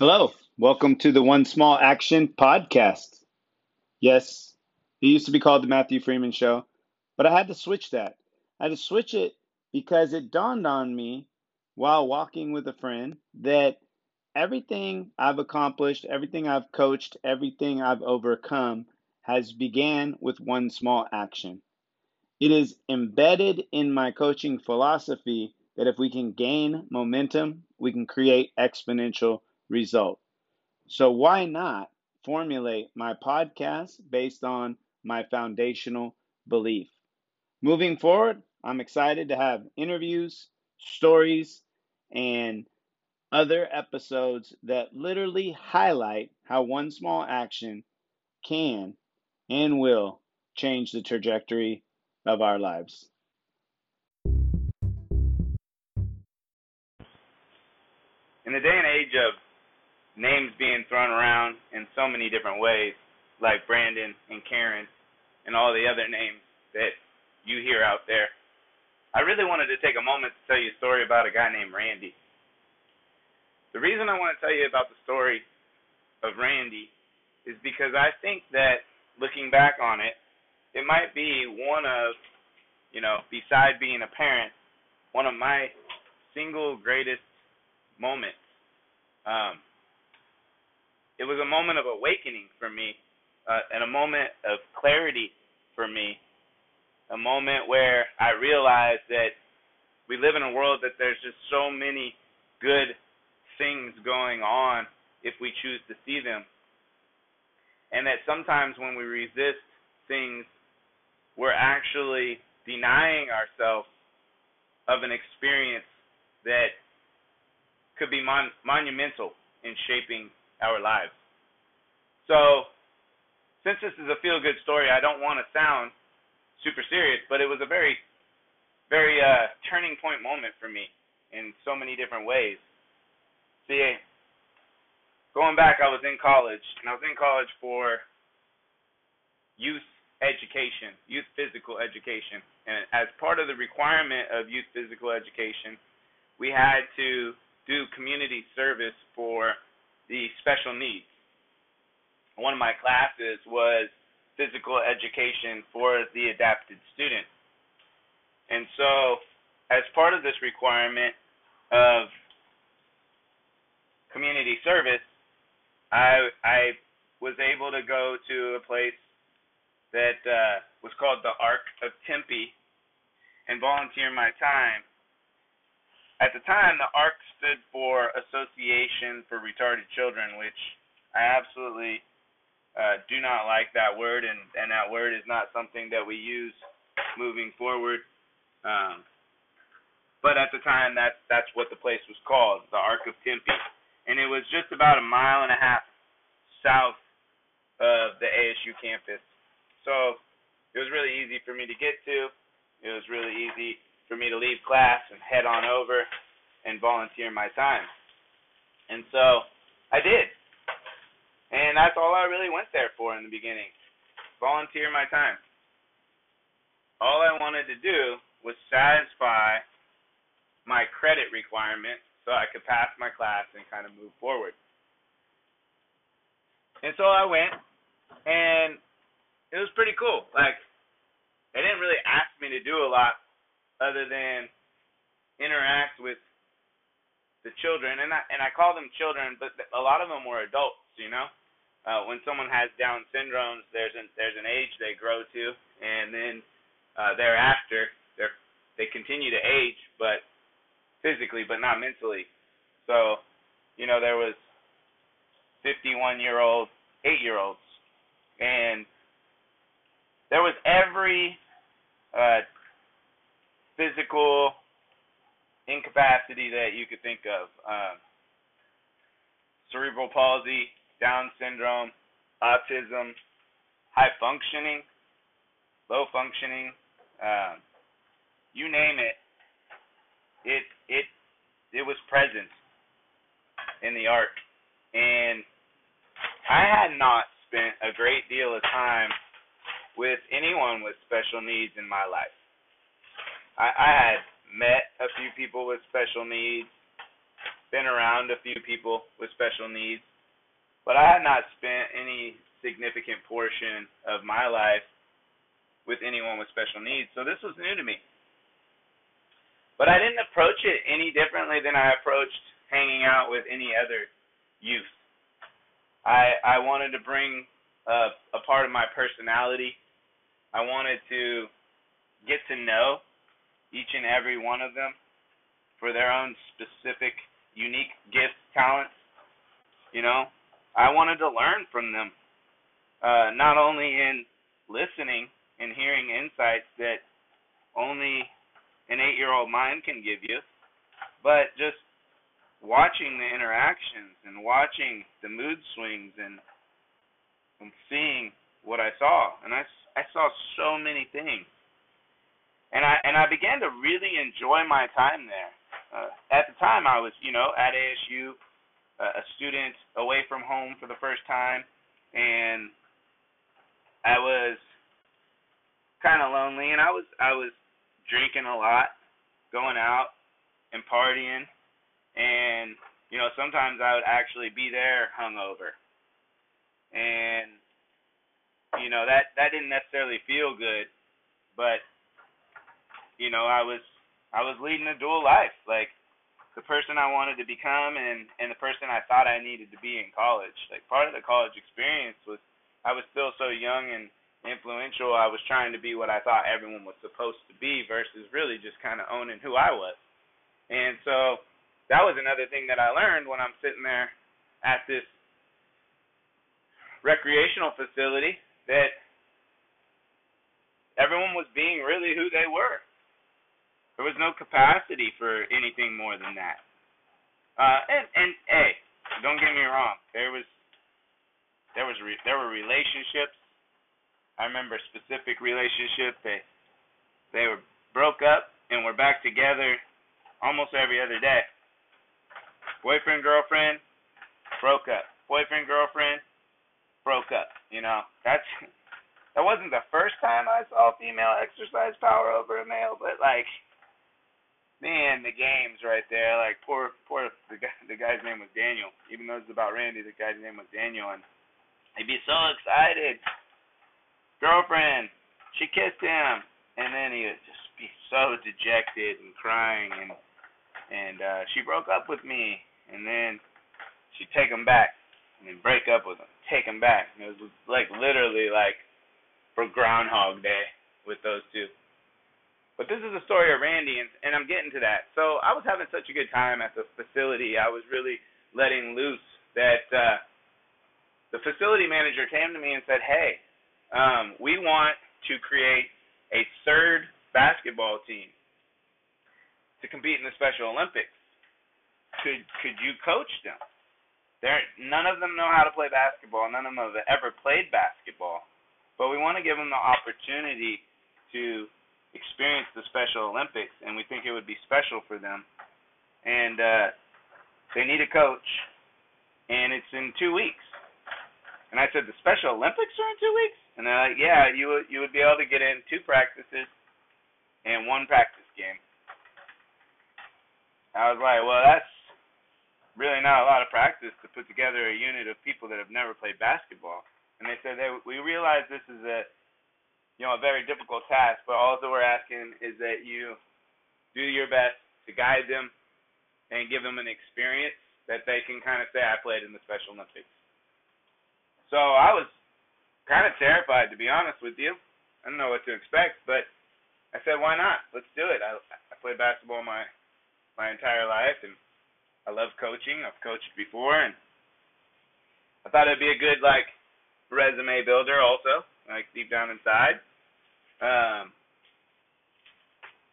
Hello, welcome to the One Small Action podcast. Yes, it used to be called the Mathew Freeman Show, but I had to switch that. I had to switch it because it dawned on me while walking with a friend that everything I've accomplished, everything I've coached, everything I've overcome has began with one small action. It is embedded in my coaching philosophy that if we can gain momentum, we can create exponential result. So, why not formulate my podcast based on my foundational belief? Moving forward, I'm excited to have interviews, stories, and other episodes that literally highlight how one small action can and will change the trajectory of our lives. In the day and age of names being thrown around in so many different ways, like Brandon and Karen and all the other names that you hear out there. I really wanted to take a moment to tell you a story about a guy named Randy. The reason I want to tell you about the story of Randy is because I think that looking back on it, it might be one of, you know, beside being a parent, one of my single greatest moments. Um, it was a moment of awakening for me, uh, and a moment of clarity for me, a moment where I realized that we live in a world that there's just so many good things going on if we choose to see them. And that sometimes when we resist things, we're actually denying ourselves of an experience that could be mon- monumental in shaping our lives. So, since this is a feel good story, I don't want to sound super serious, but it was a very, very uh, turning point moment for me in so many different ways. See, going back, I was in college, and I was in college for youth education, youth physical education. And as part of the requirement of youth physical education, we had to do community service for the special needs. One of my classes was physical education for the adapted student. And so, as part of this requirement of community service, I I was able to go to a place that uh, was called the Arc of Tempe and volunteer my time at the time, the ARC stood for Association for Retarded Children, which I absolutely uh, do not like that word, and, and that word is not something that we use moving forward. Um, but at the time, that's that's what the place was called, the Arc of Tempe, and it was just about a mile and a half south of the ASU campus. So it was really easy for me to get to. It was really easy for me to leave class and head on over and volunteer my time. And so I did. And that's all I really went there for in the beginning volunteer my time. All I wanted to do was satisfy my credit requirement so I could pass my class and kind of move forward. And so I went, and it was pretty cool. Like, they didn't really ask me to do a lot other than interact with the children, and I and I call them children, but a lot of them were adults. You know, uh, when someone has Down syndrome, there's an there's an age they grow to, and then uh, thereafter they they continue to age, but physically, but not mentally. So, you know, there was 51 year old, eight year olds, and there was every uh, physical incapacity that you could think of. Um, cerebral palsy, Down syndrome, autism, high functioning, low functioning, um, you name it. It it it was present in the Arc, and I had not spent a great deal of time with anyone with special needs in my life. I, I had met a few people with special needs, been around a few people with special needs, but I had not spent any significant portion of my life with anyone with special needs. So this was new to me. But I didn't approach it any differently than I approached hanging out with any other youth. I I wanted to bring a, a part of my personality. I wanted to get to know each and every one of them for their own specific, unique gifts, talents. You know, I wanted to learn from them, uh, not only in listening and hearing insights that only an eight-year-old mind can give you, but just watching the interactions and watching the mood swings and and seeing what I saw, and I I saw so many things and I and I began to really enjoy my time there. Uh, at the time, I was you know at ASU, uh, a student away from home for the first time, and I was kind of lonely, and I was I was drinking a lot, going out and partying, and you know sometimes I would actually be there hungover, and you know that that didn't necessarily feel good, but you know, I was I was leading a dual life, like the person I wanted to become and and the person I thought I needed to be in college. Like part of the college experience was I was still so young and influential. I was trying to be what I thought everyone was supposed to be versus really just kind of owning who I was. And so that was another thing that I learned when I'm sitting there at this recreational facility that everyone was being really who they were. There was no capacity for anything more than that. Uh, and and hey, don't get me wrong. There was there was re- there were relationships. I remember a specific relationship. They they were broke up and were back together almost every other day. Boyfriend girlfriend broke up. Boyfriend girlfriend broke up. You know that's that wasn't the first time I saw a female exercise power over a male, but like man, the games right there. Like poor, poor the guy. The guy's name was Daniel. Even though it's about Randy, the guy's name was Daniel, and he'd be so excited. Girlfriend, she kissed him, and then he would just be so dejected and crying, and and uh she broke up with me, and then she'd take him back, and then break up with him, take him back. It was like literally like for Groundhog Day with those two. But this is the story of Randy, and, and I'm getting to that. So I was having such a good time at the facility. I was really letting loose that uh, the facility manager came to me and said, "Hey, um, we want to create a third basketball team to compete in the Special Olympics. Could could you coach them? There, none of them know how to play basketball. None of them have ever played basketball, but we want to give them the opportunity to experience the Special Olympics, and we think it would be special for them. And uh, they need a coach, and it's in two weeks. And I said, the Special Olympics are in two weeks? And they're like, yeah, you would you would be able to get in two practices and one practice game. I was like, well, that's really not a lot of practice to put together a unit of people that have never played basketball. And they said, they, we realize this is a you know, a very difficult task, but all that we're asking is that you do your best to guide them and give them an experience that they can kind of say, I played in the Special Olympics. So I was kind of terrified, to be honest with you. I didn't know what to expect, but I said, why not? Let's do it. I, I played basketball my my entire life, and I love coaching. I've coached before, and I thought it'd be a good like resume builder, also, like deep down inside. Um,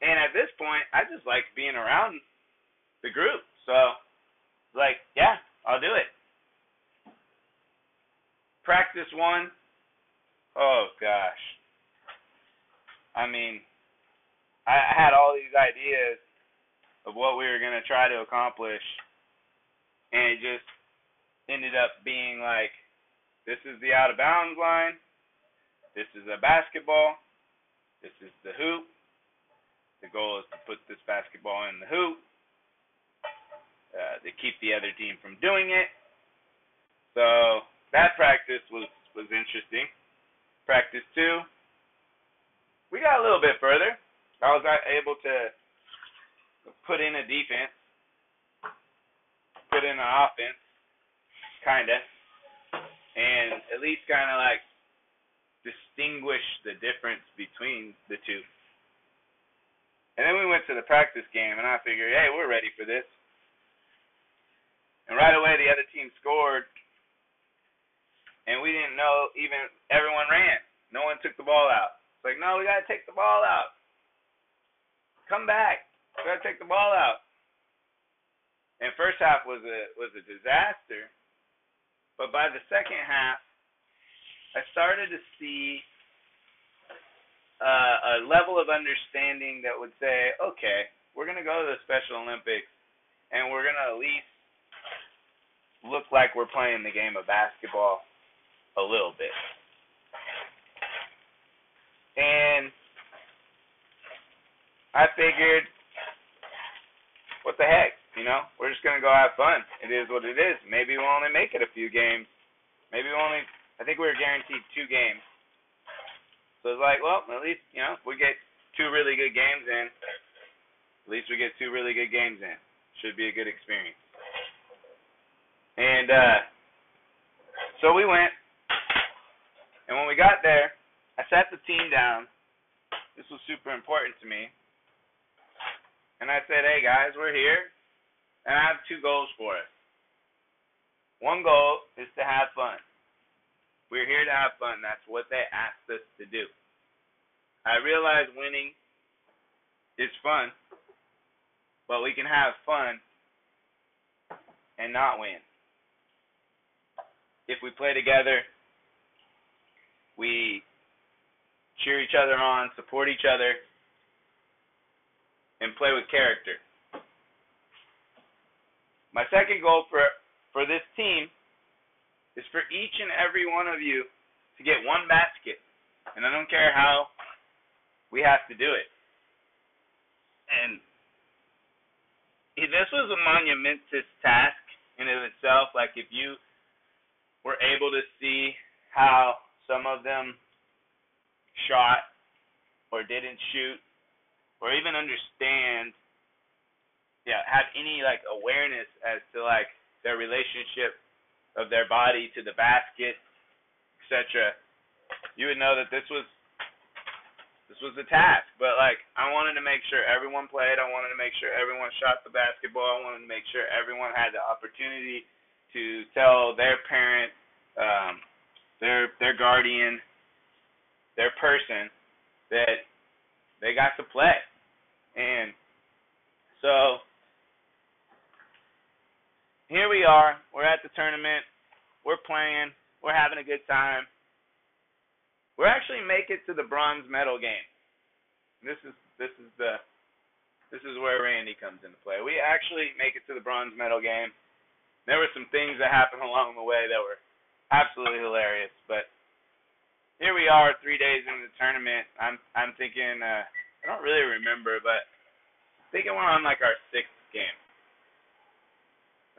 and at this point, I just like being around the group. So, like, yeah, I'll do it. Practice one. Oh gosh. I mean, I had all these ideas of what we were gonna try to accomplish, and it just ended up being like, this is the out of bounds line. This is a basketball. This is the hoop. The goal is to put this basketball in the hoop. uh, to keep the other team from doing it. So that practice was was interesting. Practice two, we got a little bit further. I was able to put in a defense, put in an offense, kinda, and at least kind of like distinguish the difference between the two. And then we went to the practice game, and I figured, hey, we're ready for this. And right away, the other team scored, and we didn't know even everyone ran. No one took the ball out. It's like, no, we got to take the ball out. Come back. We got to take the ball out. And first half was a was a disaster. But by the second half, I started to see uh, a level of understanding that would say, okay, we're going to go to the Special Olympics, and we're going to at least look like we're playing the game of basketball a little bit. And I figured, what the heck, you know, we're just gonna go have fun. It is what it is. Maybe we'll only make it a few games. Maybe we'll only. I think we were guaranteed two games. So it's like, well, at least you know, we get two really good games in, at least we get two really good games in. Should be a good experience. And uh, so we went, and when we got there, I sat the team down. This was super important to me. And I said, hey guys, we're here, and I have two goals for us. One goal is to have fun. We're here to have fun. That's what they asked us to do. I realize winning is fun, but we can have fun and not win if we play together, we cheer each other on, support each other, and play with character. My second goal for for this team is for each and every one of you to get one basket. And I don't care how we have to do it. And this was a monumentous task in of itself. Like if you were able to see how some of them shot or didn't shoot or even understand yeah have any like awareness as to like their relationship of their body to the basket etc you would know that this was this was the task. But like i wanted to make sure everyone played. I wanted to make sure everyone shot the basketball. I wanted to make sure everyone had the opportunity to tell their parent, um, their their guardian, their person that they got to play. And so here we are. We're at the tournament. We're playing. We're having a good time. We're actually make it to the bronze medal game. This is this is the this is where Randy comes into play. We actually make it to the bronze medal game there were some things that happened along the way that were absolutely hilarious. But here we are, three days into the tournament. I'm I'm thinking uh, I don't really remember, but I think we're on like our sixth game.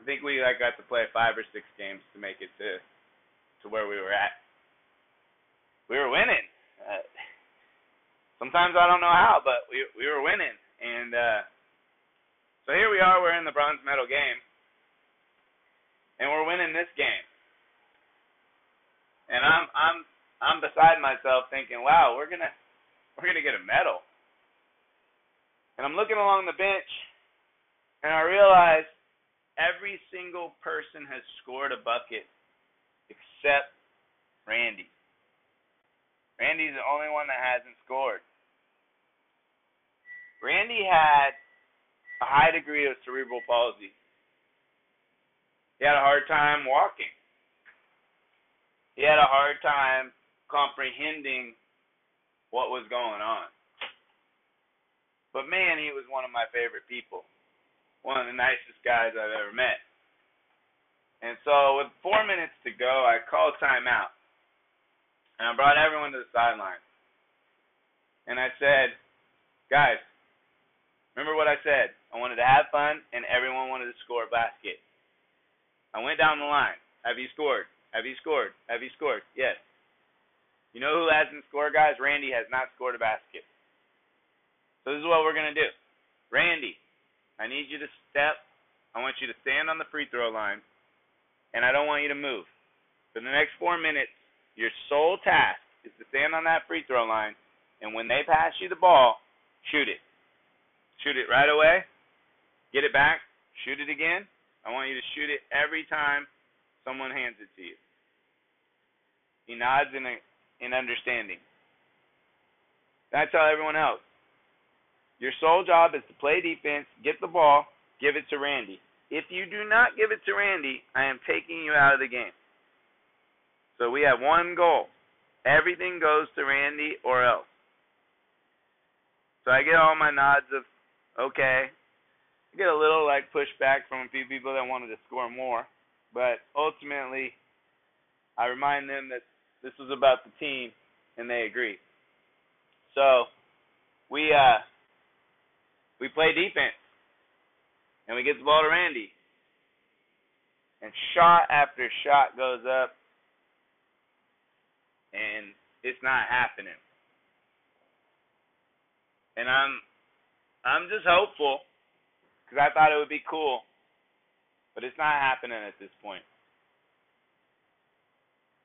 Think we like got to play five or six games to make it to to where we were at. We were winning. Uh, sometimes I don't know how, but we we were winning, and uh, so here we are. We're in the bronze medal game and we're winning this game. And I'm I'm I'm beside myself thinking, wow, we're gonna we're gonna get a medal. And I'm looking along the bench, and I realize every single person has scored a bucket except Randy. Randy's the only one that hasn't scored. Randy had a high degree of cerebral palsy. He had a hard time walking. He had a hard time comprehending what was going on. But man, he was one of my favorite people. One of the nicest guys I've ever met. And so with four minutes to go, I called timeout. And I brought everyone to the sideline. And I said, guys, Remember what I said? I wanted to have fun, and everyone wanted to score a basket. I went down the line. Have you scored? Have you scored? Have you scored? Yes. You know who hasn't scored, guys? Randy has not scored a basket. So this is what we're going to do. Randy, I need you to step. I want you to stand on the free throw line, and I don't want you to move. For the next four minutes, your sole task is to stand on that free throw line, and when they pass you the ball, shoot it. Shoot it right away. Get it back. Shoot it again. I want you to shoot it every time someone hands it to you. He nods in, a, in understanding. I tell everyone else. Your sole job is to play defense, get the ball, give it to Randy. If you do not give it to Randy, I am taking you out of the game. So we have one goal. Everything goes to Randy or else. So I get all my nods of okay. I get a little like pushback from a few people that wanted to score more, but ultimately, I remind them that this was about the team, and they agree. So we uh we play defense, and we get the ball to Randy, and shot after shot goes up, and it's not happening. And I'm I'm just hopeful because I thought it would be cool, but it's not happening at this point.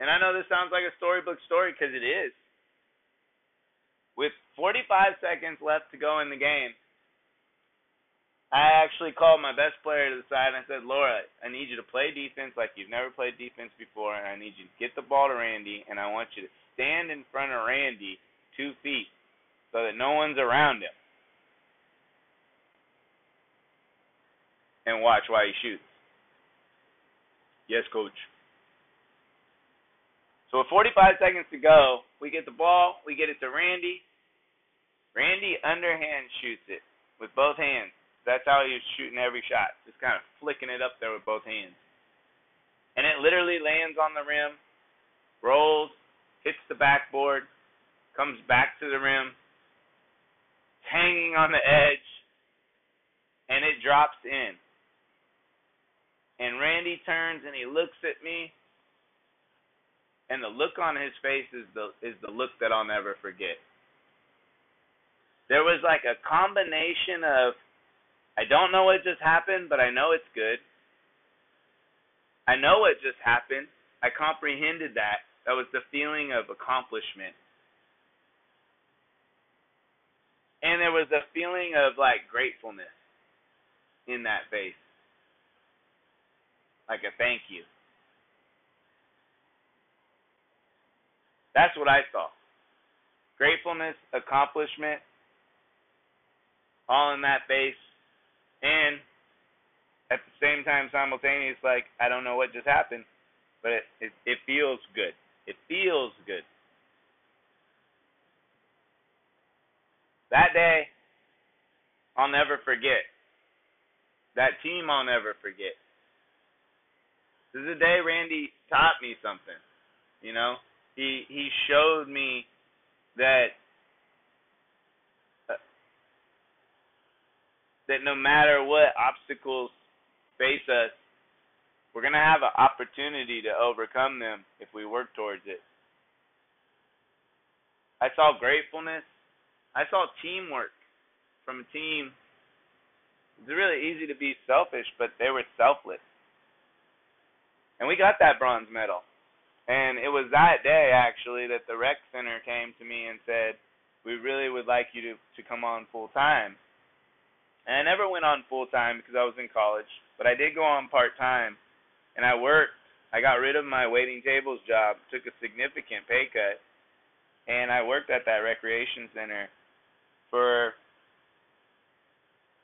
And I know this sounds like a storybook story because it is. With 45 seconds left to go in the game, I actually called my best player to the side and I said, Laura, I need you to play defense like you've never played defense before, and I need you to get the ball to Randy, and I want you to stand in front of Randy two feet so that no one's around him. and watch while he shoots. Yes, coach. So with 45 seconds to go, we get the ball, we get it to Randy. Randy underhand shoots it with both hands. That's how he was shooting every shot, just kind of flicking it up there with both hands. And it literally lands on the rim, rolls, hits the backboard, comes back to the rim, hanging on the edge, and it drops in. And Randy turns and he looks at me. And the look on his face is the is the look that I'll never forget. There was like a combination of I don't know what just happened, but I know it's good. I know what just happened. I comprehended that. That was the feeling of accomplishment. And there was a feeling of like gratefulness in that face like a thank you. That's what I saw. Gratefulness, accomplishment, all in that face, and at the same time, simultaneous, like I don't know what just happened, but it, it, it feels good. It feels good. That day, I'll never forget. That team, I'll never forget. This is the day Randy taught me something. You know, he he showed me that that no matter what obstacles face us, we're gonna have an opportunity to overcome them if we work towards it. I saw gratefulness. I saw teamwork from a team. It's really easy to be selfish, but they were selfless and we got that bronze medal. And it was that day actually that the rec center came to me and said, "We really would like you to to come on full time." And I never went on full time because I was in college, but I did go on part time, and I worked. I got rid of my waiting tables job, took a significant pay cut, and I worked at that recreation center for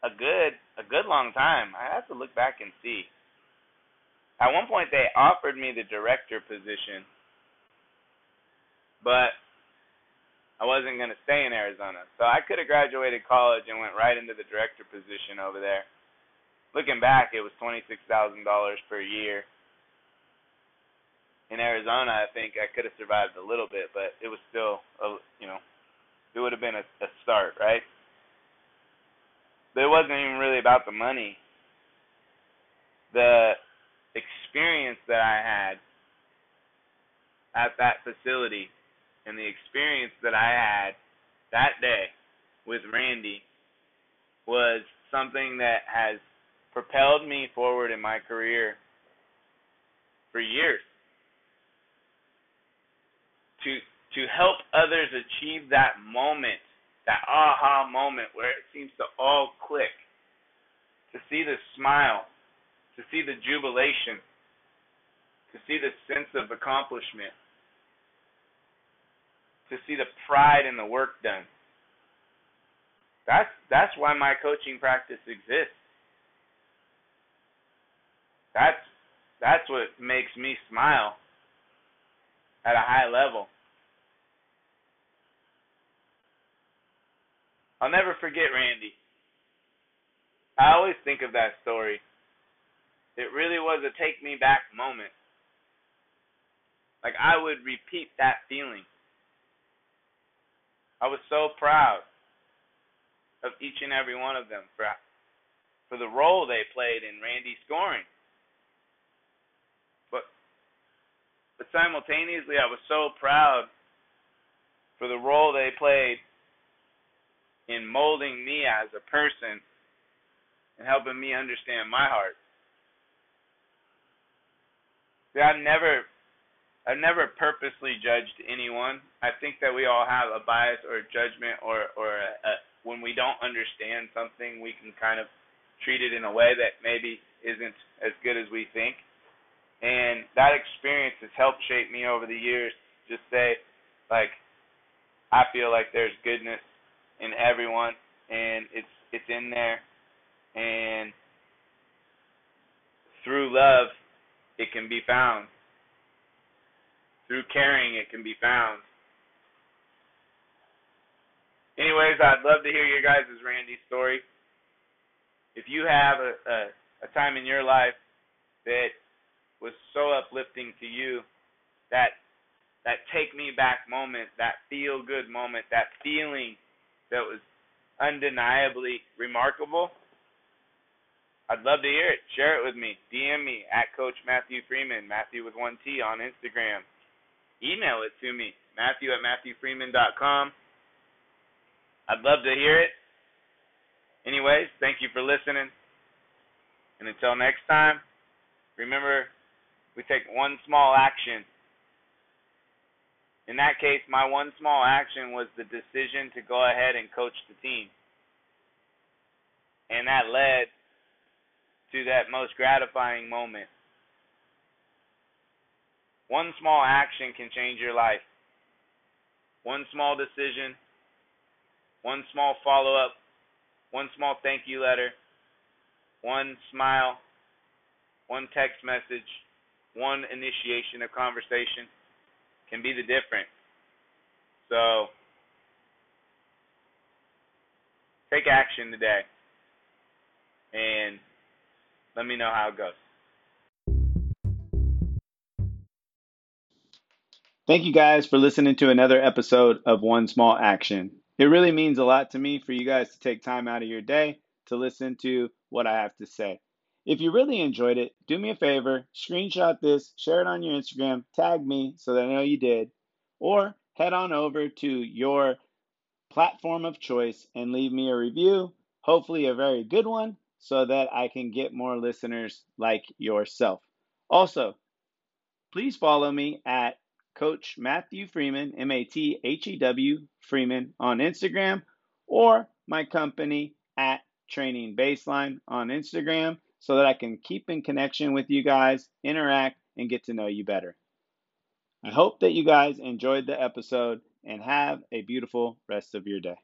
a good a good long time. I have to look back and see. At one point, they offered me the director position, but I wasn't going to stay in Arizona. So I could have graduated college and went right into the director position over there. Looking back, it was $26,000 per year. In Arizona, I think I could have survived a little bit, but it was still, a, you know, it would have been a, a start, right? But it wasn't even really about the money. The experience that I had at that facility and the experience that I had that day with Randy was something that has propelled me forward in my career for years. To to help others achieve that moment, that aha moment where it seems to all click. To see the smile, to see the jubilation, to see the sense of accomplishment, to see the pride in the work done. That's that's why my coaching practice exists. That's that's what makes me smile at a high level. I'll never forget Randy. I always think of that story. It really was a take me back moment. Like I would repeat that feeling. I was so proud of each and every one of them for for the role they played in Randy scoring. But but simultaneously I was so proud for the role they played in molding me as a person and helping me understand my heart. See, I've never I've never purposely judged anyone. I think that we all have a bias or a judgment, or or a, a, when we don't understand something, we can kind of treat it in a way that maybe isn't as good as we think. And that experience has helped shape me over the years. Just say, like, I feel like there's goodness in everyone, and it's it's in there, and through love, it can be found through caring, it can be found. Anyways, I'd love to hear your guys' Randy story. If you have a, a, a time in your life that was so uplifting to you, that that take me back moment, that feel good moment, that feeling that was undeniably remarkable, I'd love to hear it. Share it with me. DM me at Coach Mathew Freeman, Mathew with one T on Instagram email it to me, Mathew at MathewFreeman.com. I'd love to hear it. Anyways, thank you for listening. And until next time, remember we take one small action. In that case, my one small action was the decision to go ahead and coach the team. And that led to that most gratifying moment one small action can change your life. One small decision, one small follow up, one small thank you letter, one smile, one text message, one initiation of conversation can be the difference. So, take action today and let me know how it goes. Thank you guys for listening to another episode of One Small Action. It really means a lot to me for you guys to take time out of your day to listen to what I have to say. If you really enjoyed it, do me a favor, screenshot this, share it on your Instagram, tag me so that I know you did, or head on over to your platform of choice and leave me a review, hopefully a very good one, so that I can get more listeners like yourself. Also, please follow me at Coach Mathew Freeman, M A T H E W Freeman on Instagram, or my company at Training Baseline on Instagram so that I can keep in connection with you guys, interact, and get to know you better. I hope that you guys enjoyed the episode and have a beautiful rest of your day.